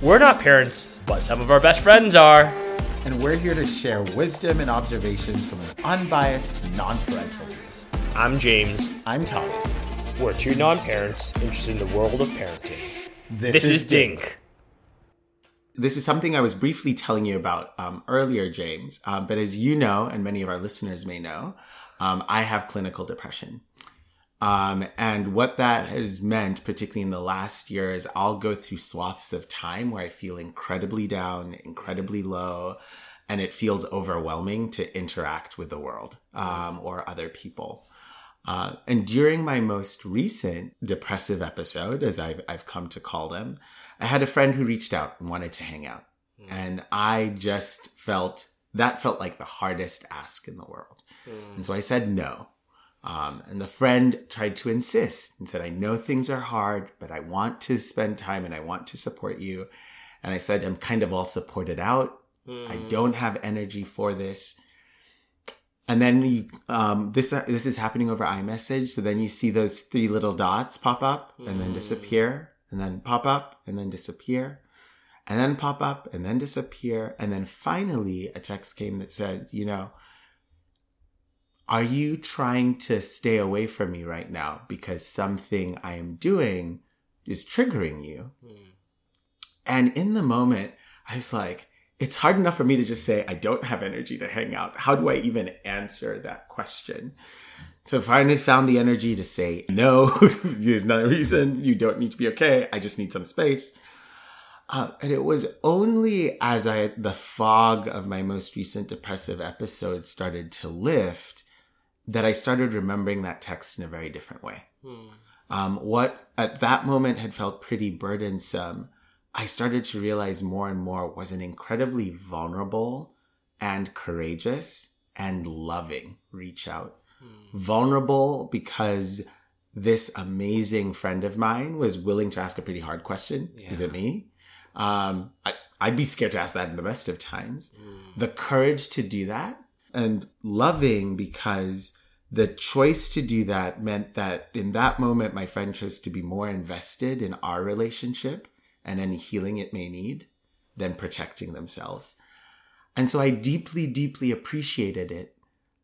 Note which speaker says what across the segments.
Speaker 1: We're not parents, but some of our best friends are.
Speaker 2: And we're here to share wisdom and observations from an unbiased, non parental view.
Speaker 1: I'm James.
Speaker 2: I'm Thomas.
Speaker 1: We're two non parents interested in the world of parenting. This, is Dink.
Speaker 2: This is something I was briefly telling you about um, earlier, James. Um, but as you know, and many of our listeners may know, um, I have clinical depression. Um, and what that has meant, particularly in the last year, is I'll go through swaths of time where I feel incredibly down, incredibly low, and it feels overwhelming to interact with the world um, or other people. Uh, and during my most recent depressive episode, as I've, I've come to call them, I had a friend who reached out and wanted to hang out. Mm. And I just felt that felt like the hardest ask in the world. Mm. And so I said no. Um, and the friend tried to insist and said, I know things are hard, but I want to spend time and I want to support you. And I said, I'm kind of all supported out. Mm. I hmm. don't have energy for this. And then you, um, this, uh, this is happening over iMessage. So then you see those three little dots pop up and then hmm. disappear and then pop up and then disappear and then pop up and then disappear. And then finally a text came that said, you know, are you trying to stay away from me right now because something I am doing is triggering you? Mm. And in the moment, I was like, it's hard enough for me to just say, I don't have energy to hang out. How do I even answer that question? So finally found the energy to say, no, there's no reason. You don't need to be okay. I just need some space. Uh, and it was only as I, the fog of my most recent depressive episode started to lift that I started remembering that text in a very different way. Hmm. Um, what at that moment had felt pretty burdensome, I started to realize more and more was an incredibly vulnerable and courageous and loving reach out. Hmm. Vulnerable because this amazing friend of mine was willing to ask a pretty hard question. Yeah. Is it me? Um, I, would be scared to ask that in the best of times. Mm. The courage to do that and loving because the choice to do that meant that in that moment, my friend chose to be more invested in our relationship and any healing it may need than protecting themselves. And so I deeply, deeply appreciated it.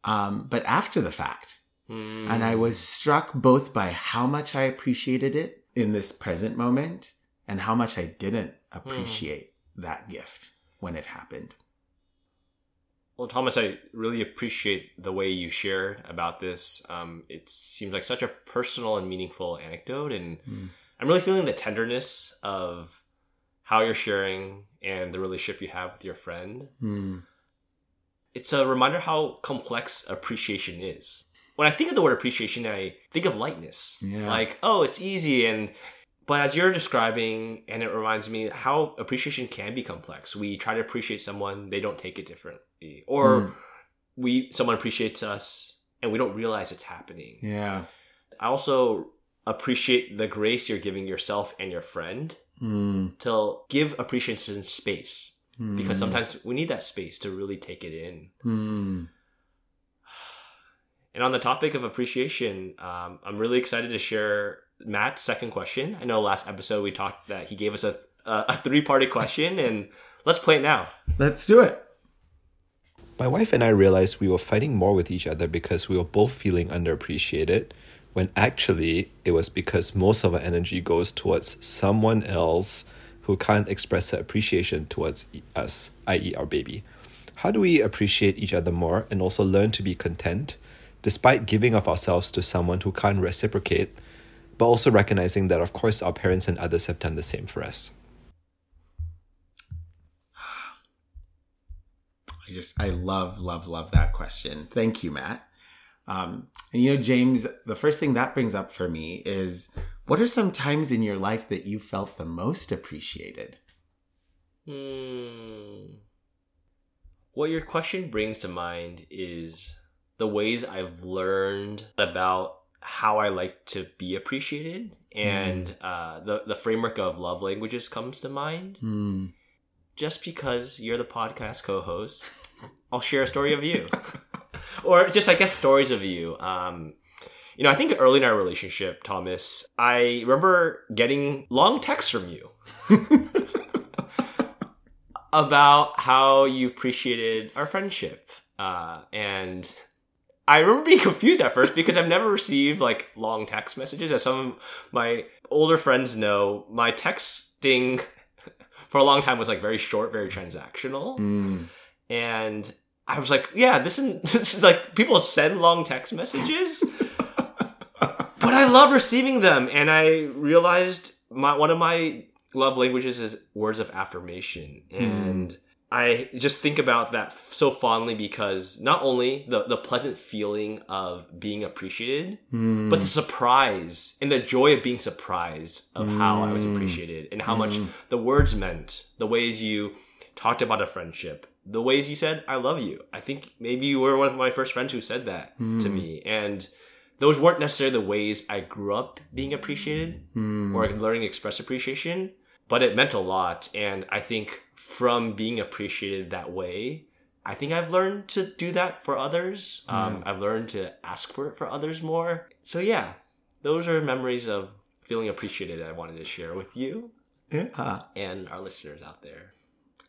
Speaker 2: Um, but after the fact, mm. and I was struck both by how much I appreciated it in this present moment and how much I didn't hmm. appreciate mm. that gift when it happened.
Speaker 3: Well, Thomas, I really appreciate the way you shared about this. Um, it seems like such a personal and meaningful anecdote, and mm. I'm really feeling the tenderness of how you're sharing and the relationship you have with your friend. Mm. It's a reminder how complex appreciation is. When I think of the word appreciation, I think of lightness. Yeah. Like, oh, it's easy and but as you're describing, and it reminds me how appreciation can be complex. We try to appreciate someone, they don't take it differently, or mm. we someone appreciates us and we don't realize it's happening.
Speaker 2: Yeah.
Speaker 3: I also appreciate the grace you're giving yourself and your friend mm. to give appreciation space mm. because sometimes we need that space to really take it in. Mm. And on the topic of appreciation, um, I'm really excited to share Matt's second question. I know last episode we talked that he gave us a a, a three party question, and let's play it now.
Speaker 2: Let's do it.
Speaker 4: My wife and I realized we were fighting more with each other because we were both feeling underappreciated, when actually it was because most of our energy goes towards someone else who can't express their appreciation towards us, i.e., our baby. How do we appreciate each other more and also learn to be content despite giving of ourselves to someone who can't reciprocate but also recognizing that, of course, our parents and others have done the same for us.
Speaker 2: I just, I love, love, love that question. Thank you, Matt. Um, and you know, James, the first thing that brings up for me is what are some times in your life that you felt the most appreciated?
Speaker 3: Hmm. What your question brings to mind is the ways I've learned about how I like to be appreciated, and mm. uh, the the framework of love languages comes to mind. Mm. Just because you're the podcast co-host, I'll share a story of you, or just I guess stories of you. Um, you know, I think early in our relationship, Thomas, I remember getting long texts from you. about how you appreciated our friendship. Uh, and I remember being confused at first because I've never received like long text messages. As some of my older friends know, my texting for a long time was like very short, very transactional.
Speaker 2: Mm.
Speaker 3: And I was like, yeah, this is, this is like people send long text messages, but I love receiving them. And I realized my one of my love languages is words of affirmation, and I just think about that so fondly because not only the the pleasant feeling of being appreciated,
Speaker 2: Mm.
Speaker 3: but the surprise and the joy of being surprised of how I was
Speaker 2: Mm.
Speaker 3: appreciated and how much the words meant, the ways you talked about a friendship, the ways you said "I love you." I think maybe you were one of my first friends who said that to me, and those weren't necessarily the ways I grew up being appreciated
Speaker 2: Mm.
Speaker 3: or learning to express appreciation, but it meant a lot. And I think from being appreciated that way, I think I've learned to do that for others. Um, I've learned to ask for it for others more. So yeah, those are memories of feeling appreciated I wanted to share with you
Speaker 2: Yeah.
Speaker 3: and our listeners out there.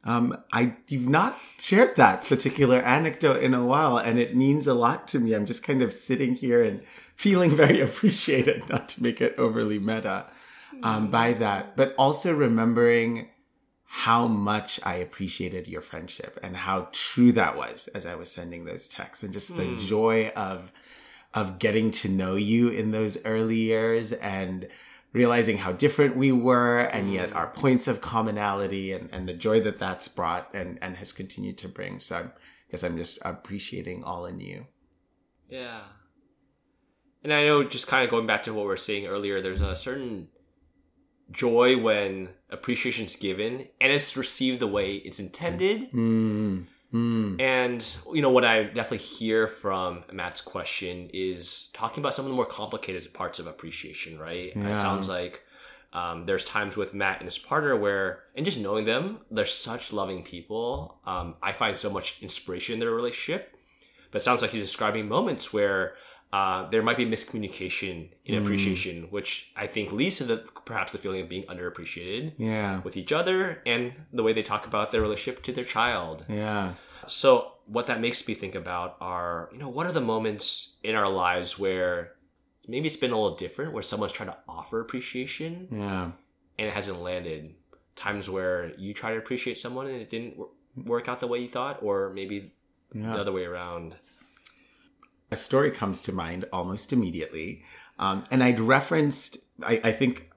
Speaker 2: Um, I you've not shared that particular anecdote in a while, and it means a lot to me. I'm just kind of sitting here and feeling very appreciated, not to make it overly meta, um, by that, but also remembering how much I appreciated your friendship and how true that was as I was sending those texts, and just the hmm. joy of of getting to know you in those early years and realizing how different we were and yet hmm. our points of commonality and, and the joy that that's brought and, and has continued to bring. So I guess I'm just appreciating all in you.
Speaker 3: Yeah. And I know just kind of going back to what we were saying earlier, there's a certain joy when appreciation's given and it's received the way it's intended.
Speaker 2: Mm, mm,
Speaker 3: And you know what I definitely hear from Matt's question is talking about some of the more complicated parts of appreciation, right? It sounds like um, there's times with Matt and his partner where, and just knowing them, they're such loving people. Um, I find so much inspiration in their relationship. But it sounds like he's describing moments where uh, there might be miscommunication in appreciation, which I think leads to the perhaps the feeling of being underappreciated
Speaker 2: yeah.
Speaker 3: with each other and the way they talk about their relationship to their child.
Speaker 2: Yeah.
Speaker 3: So what that makes me think about are, you know, what are the moments in our lives where maybe it's been a little different, where someone's trying to offer appreciation
Speaker 2: Yeah.
Speaker 3: and it hasn't landed. Times where you try to appreciate someone and it didn't work out the way you thought, or maybe the other way around.
Speaker 2: A story comes to mind almost immediately. Um, and I'd referenced, I, I think,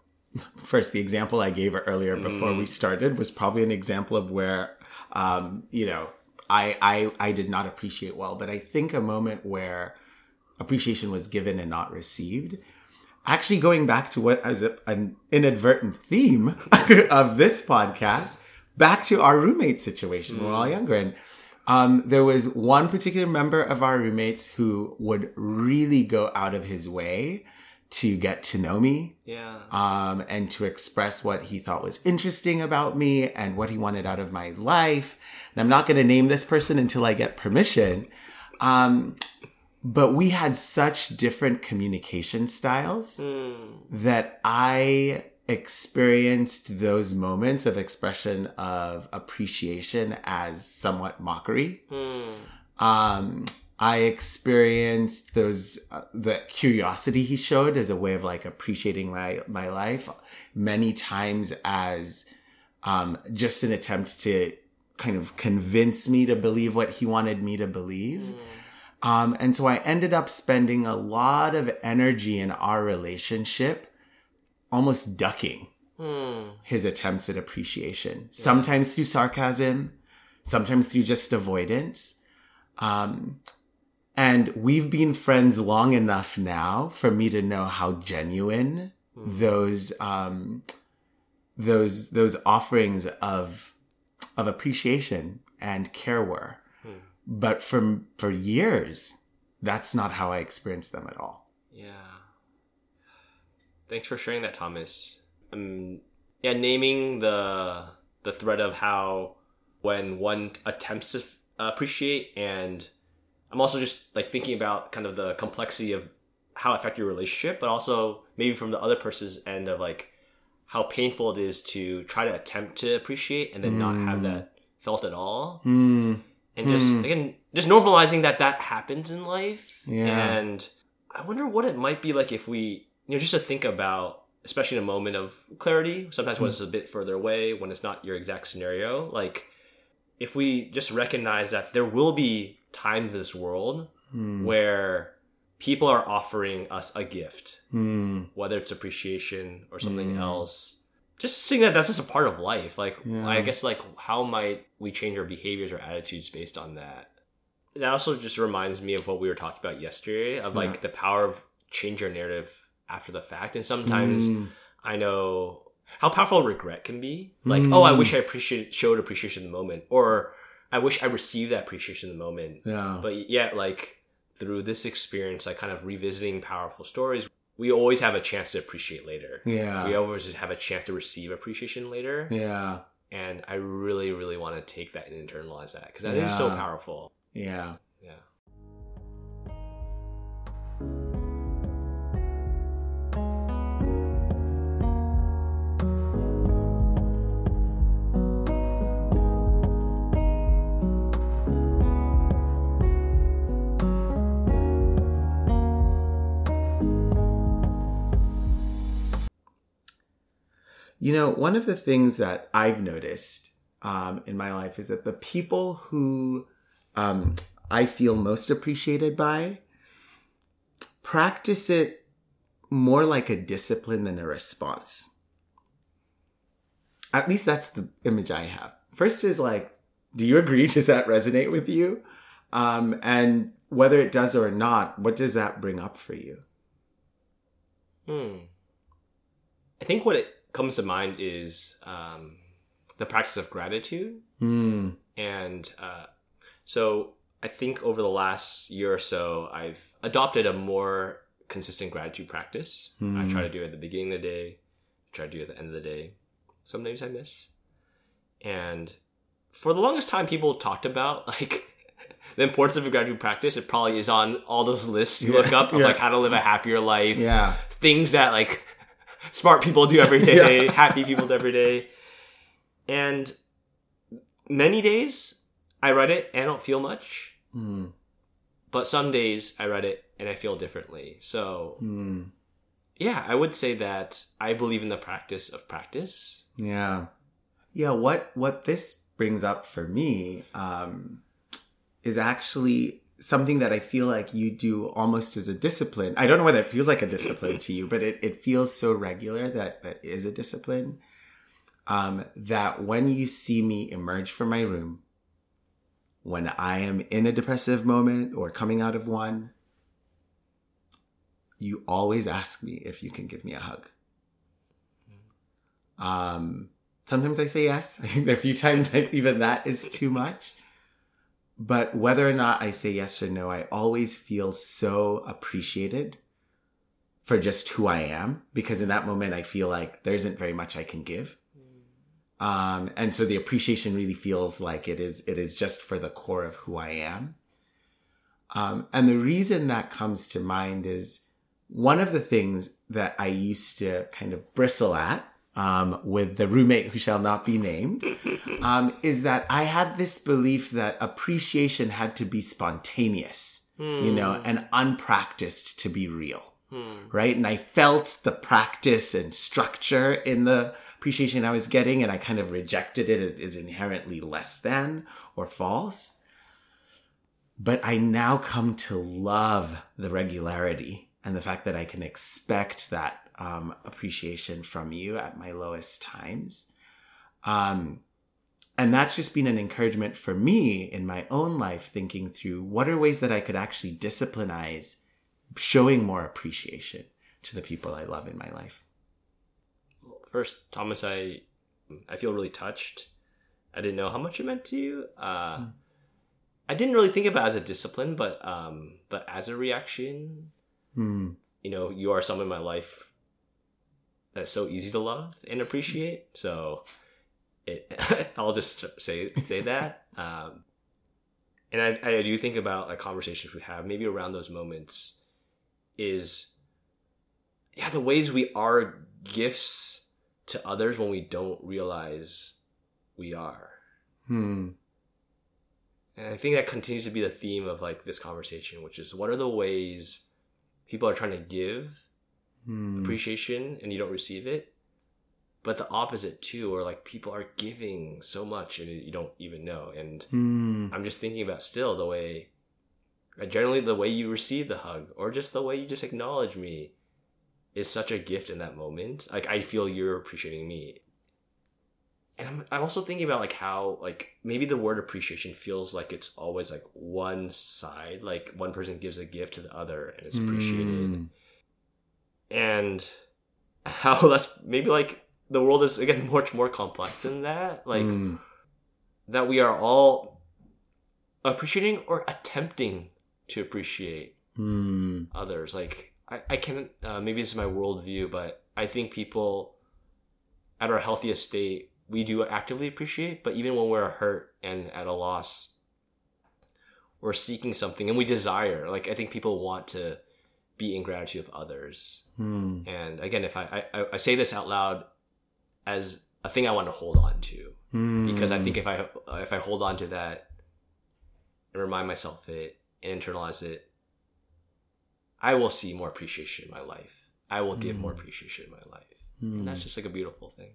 Speaker 2: first, the example I gave earlier before we started was probably an example of where, um, you know, I, I, I did not appreciate well, but I think a moment where appreciation was given and not received. Actually, going back to what is an inadvertent theme of this podcast, back to our roommate situation when we we're all younger. And um, there was one particular member of our roommates who would really go out of his way to get to know me
Speaker 3: Yeah.
Speaker 2: um, and to express what he thought was interesting about me and what he wanted out of my life. And I'm not going to name this person until I get permission. Um, but we had such different communication styles that I experienced those moments of expression of appreciation as somewhat mockery. Um, I experienced those uh, the curiosity he showed as a way of like appreciating my my life many times as um, just an attempt to kind of convince me to believe what he wanted me to believe. Um, and so I ended up spending a lot of energy in our relationship almost ducking
Speaker 3: Hmm.
Speaker 2: his attempts at appreciation, sometimes through sarcasm, sometimes through just avoidance. Um, and we've been friends long enough now for me to know how genuine those um, those those offerings of of appreciation and care were. But for for years, that's not how I experienced them at all.
Speaker 3: Yeah. Thanks for sharing that, Thomas. Um, yeah, naming the the thread of how when one attempts to uh, appreciate, and I'm also just like thinking about kind of the complexity of how affect your relationship, but also maybe from the other person's end of like how painful it is to try to attempt to appreciate and then not have that felt at all.
Speaker 2: Mm.
Speaker 3: And just
Speaker 2: Hmm.
Speaker 3: again, just normalizing that that happens in life.
Speaker 2: Yeah.
Speaker 3: And I wonder what it might be like if we, you know, just to think about, especially in a moment of clarity. Sometimes when it's a bit further away, when it's not your exact scenario, like if we just recognize that there will be times in this world
Speaker 2: Mm.
Speaker 3: where people are offering us a gift,
Speaker 2: Mm.
Speaker 3: whether it's appreciation or something
Speaker 2: Mm.
Speaker 3: else. Just seeing that that's just a part of life. Like,
Speaker 2: Yeah.
Speaker 3: I guess, like, how might we change our behaviors or attitudes based on that? That also just reminds me of what we were talking about yesterday of like
Speaker 2: Yeah.
Speaker 3: the power of change your narrative after the fact. And sometimes
Speaker 2: Mm.
Speaker 3: I know how powerful regret can be. Like, oh, I
Speaker 2: Mm.
Speaker 3: wish I appreciated showed appreciation in the moment, or I wish I received that appreciation in the moment.
Speaker 2: Yeah.
Speaker 3: But yet, like through this experience, like kind of revisiting powerful stories, we always have a chance to appreciate later.
Speaker 2: yeah.
Speaker 3: We always have a chance to receive appreciation later.
Speaker 2: yeah.
Speaker 3: And I really, really want to take that and internalize that because that is so
Speaker 2: Yeah.
Speaker 3: powerful.
Speaker 2: Yeah. You know, one of the things that I've noticed um, in my life is that the people who um, I feel most appreciated by practice it more like a discipline than a response. At least that's the image I have. First is like, do you agree? Does that resonate with you? Um, and whether it does or not, what does that bring up for you?
Speaker 3: Hmm. I think what it comes to mind is um, the practice of gratitude.
Speaker 2: Hmm.
Speaker 3: And uh, so I think over the last year or so, I've adopted a more consistent gratitude practice. I
Speaker 2: Hmm.
Speaker 3: try to do it at the beginning of the day, I try to do it at the end of the day. Some days I miss. And for the longest time, people talked about like the importance of a gratitude practice. It probably is on all those lists you
Speaker 2: Yeah,
Speaker 3: look up of
Speaker 2: yeah.
Speaker 3: like how to live a happier life
Speaker 2: Yeah.
Speaker 3: things that like smart people do every day,
Speaker 2: Yeah.
Speaker 3: happy people do every day. And many days I read it and I don't feel much,
Speaker 2: Hmm.
Speaker 3: but some days I read it and I feel differently. So,
Speaker 2: Hmm.
Speaker 3: yeah, I would say that I believe in the practice of practice.
Speaker 2: Yeah. Yeah, what what this brings up for me um is actually something that I feel like you do almost as a discipline. I don't know whether it feels like a discipline to you, but it, it feels so regular that that is a discipline. Um, that when you see me emerge from my room, when I am in a depressive moment or coming out of one, you always ask me if you can give me a hug. Um, sometimes I say yes. I think there are a few times like even that is too much. But whether or not I say yes or no, I always feel so appreciated for just who I am because in that moment I feel like there isn't very much I can give. Um, and so the appreciation really feels like it is it is just for the core of who I am. Um, and the reason that comes to mind is one of the things that I used to kind of bristle at um, with the roommate who shall not be named um, is that I had this belief that appreciation had to be spontaneous, you know, and unpracticed to be real. Right. And I felt the practice and structure in the appreciation I was getting, and I kind of rejected it as inherently less than or false. But I now come to love the regularity and the fact that I can expect that um, appreciation from you at my lowest times. Um, and that's just been an encouragement for me in my own life, thinking through what are ways that I could actually disciplinize showing more appreciation to the people I love in my life.
Speaker 3: First, Thomas, I I feel really touched. I didn't know how much it meant to you. Uh, I didn't really think about it as a discipline, but um, but as a reaction,
Speaker 2: Hmm.
Speaker 3: you know, you are someone in my life that's so easy to love and appreciate. So it, I'll just say say that. Um, and I, I do think about like conversations we have, maybe around those moments, is yeah, the ways we are gifts to others when we don't realize we are.
Speaker 2: Hmm.
Speaker 3: And I think that continues to be the theme of like this conversation, which is what are the ways people are trying to give
Speaker 2: Hmm.
Speaker 3: appreciation and you don't receive it? But the opposite too, or like people are giving so much and you don't even know. And
Speaker 2: Hmm.
Speaker 3: I'm just thinking about still the way, uh, generally the way you receive the hug or just the way you just acknowledge me is such a gift in that moment. Like I feel you're appreciating me. And I'm, I'm also thinking about like how like maybe the word appreciation feels like it's always like one side, like one person gives a gift to the other and it's appreciated
Speaker 2: Hmm.
Speaker 3: And how that's maybe like the world is again much more complex than that like
Speaker 2: Hmm.
Speaker 3: that we are all appreciating or attempting to appreciate
Speaker 2: Hmm.
Speaker 3: others like i, I can uh, maybe this is my worldview but i think people at our healthiest state we do actively appreciate but even when we're hurt and at a loss we're seeking something and we desire like i think people want to be in gratitude of others
Speaker 2: Hmm.
Speaker 3: and again, if I, I I say this out loud as a thing I want to hold on to,
Speaker 2: Hmm.
Speaker 3: because I think if I if I hold on to that and remind myself it and internalize it, I will see more appreciation in my life. I will give more appreciation in my life,
Speaker 2: Hmm.
Speaker 3: and that's just like a beautiful thing.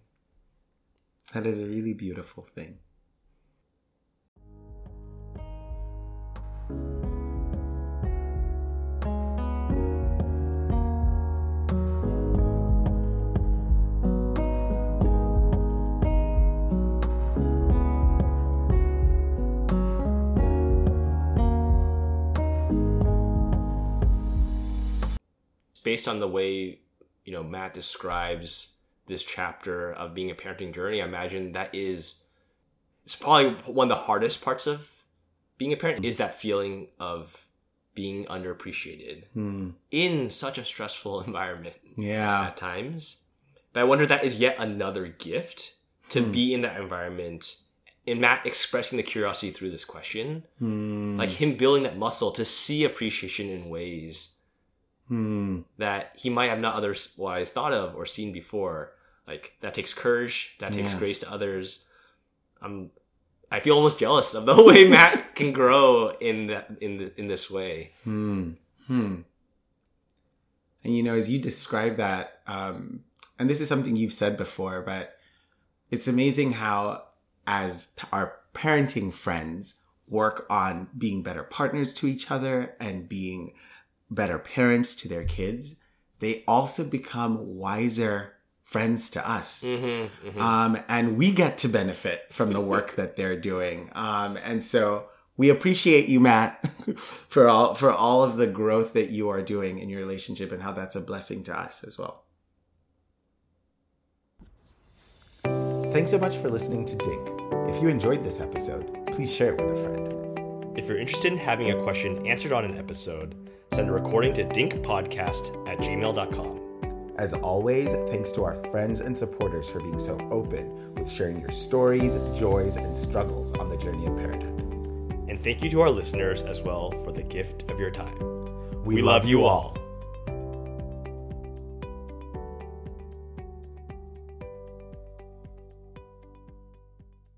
Speaker 2: That is a really beautiful thing.
Speaker 3: Based on the way you know Matt describes this chapter of being a parenting journey, I imagine that is it's probably one of the hardest parts of being a parent is that feeling of being underappreciated
Speaker 2: Hmm.
Speaker 3: in such a stressful environment
Speaker 2: Yeah.
Speaker 3: at times. But I wonder if that is yet another gift to be in that environment and Matt expressing the curiosity through this question,
Speaker 2: Hmm.
Speaker 3: like him building that muscle to see appreciation in ways
Speaker 2: Hmm.
Speaker 3: that he might have not otherwise thought of or seen before. Like that takes courage, that takes
Speaker 2: Yeah.
Speaker 3: grace to others. I'm I feel almost jealous of the way Matt can grow in that in the, in this way.
Speaker 2: Hmm. Hmm. And you know, as you describe that, um, and this is something you've said before, but it's amazing how, as our parenting friends, work on being better partners to each other and being better parents to their kids, they also become wiser friends to us.
Speaker 3: Mm-hmm,
Speaker 2: Um, and we get to benefit from the work that they're doing. Um, and so we appreciate you, Matt, for all for all of the growth that you are doing in your relationship and how that's a blessing to us as well. Thanks so much for listening to Dink. If you enjoyed this episode, please share it with a friend.
Speaker 1: If you're interested in having a question answered on an episode, send a recording to dinkpodcast at gmail.com.
Speaker 2: As always, thanks to our friends and supporters for being so open with sharing your stories, joys, and struggles on the journey of parenthood.
Speaker 1: And thank you to our listeners as well for the gift of your time.
Speaker 2: We,
Speaker 1: We love you all.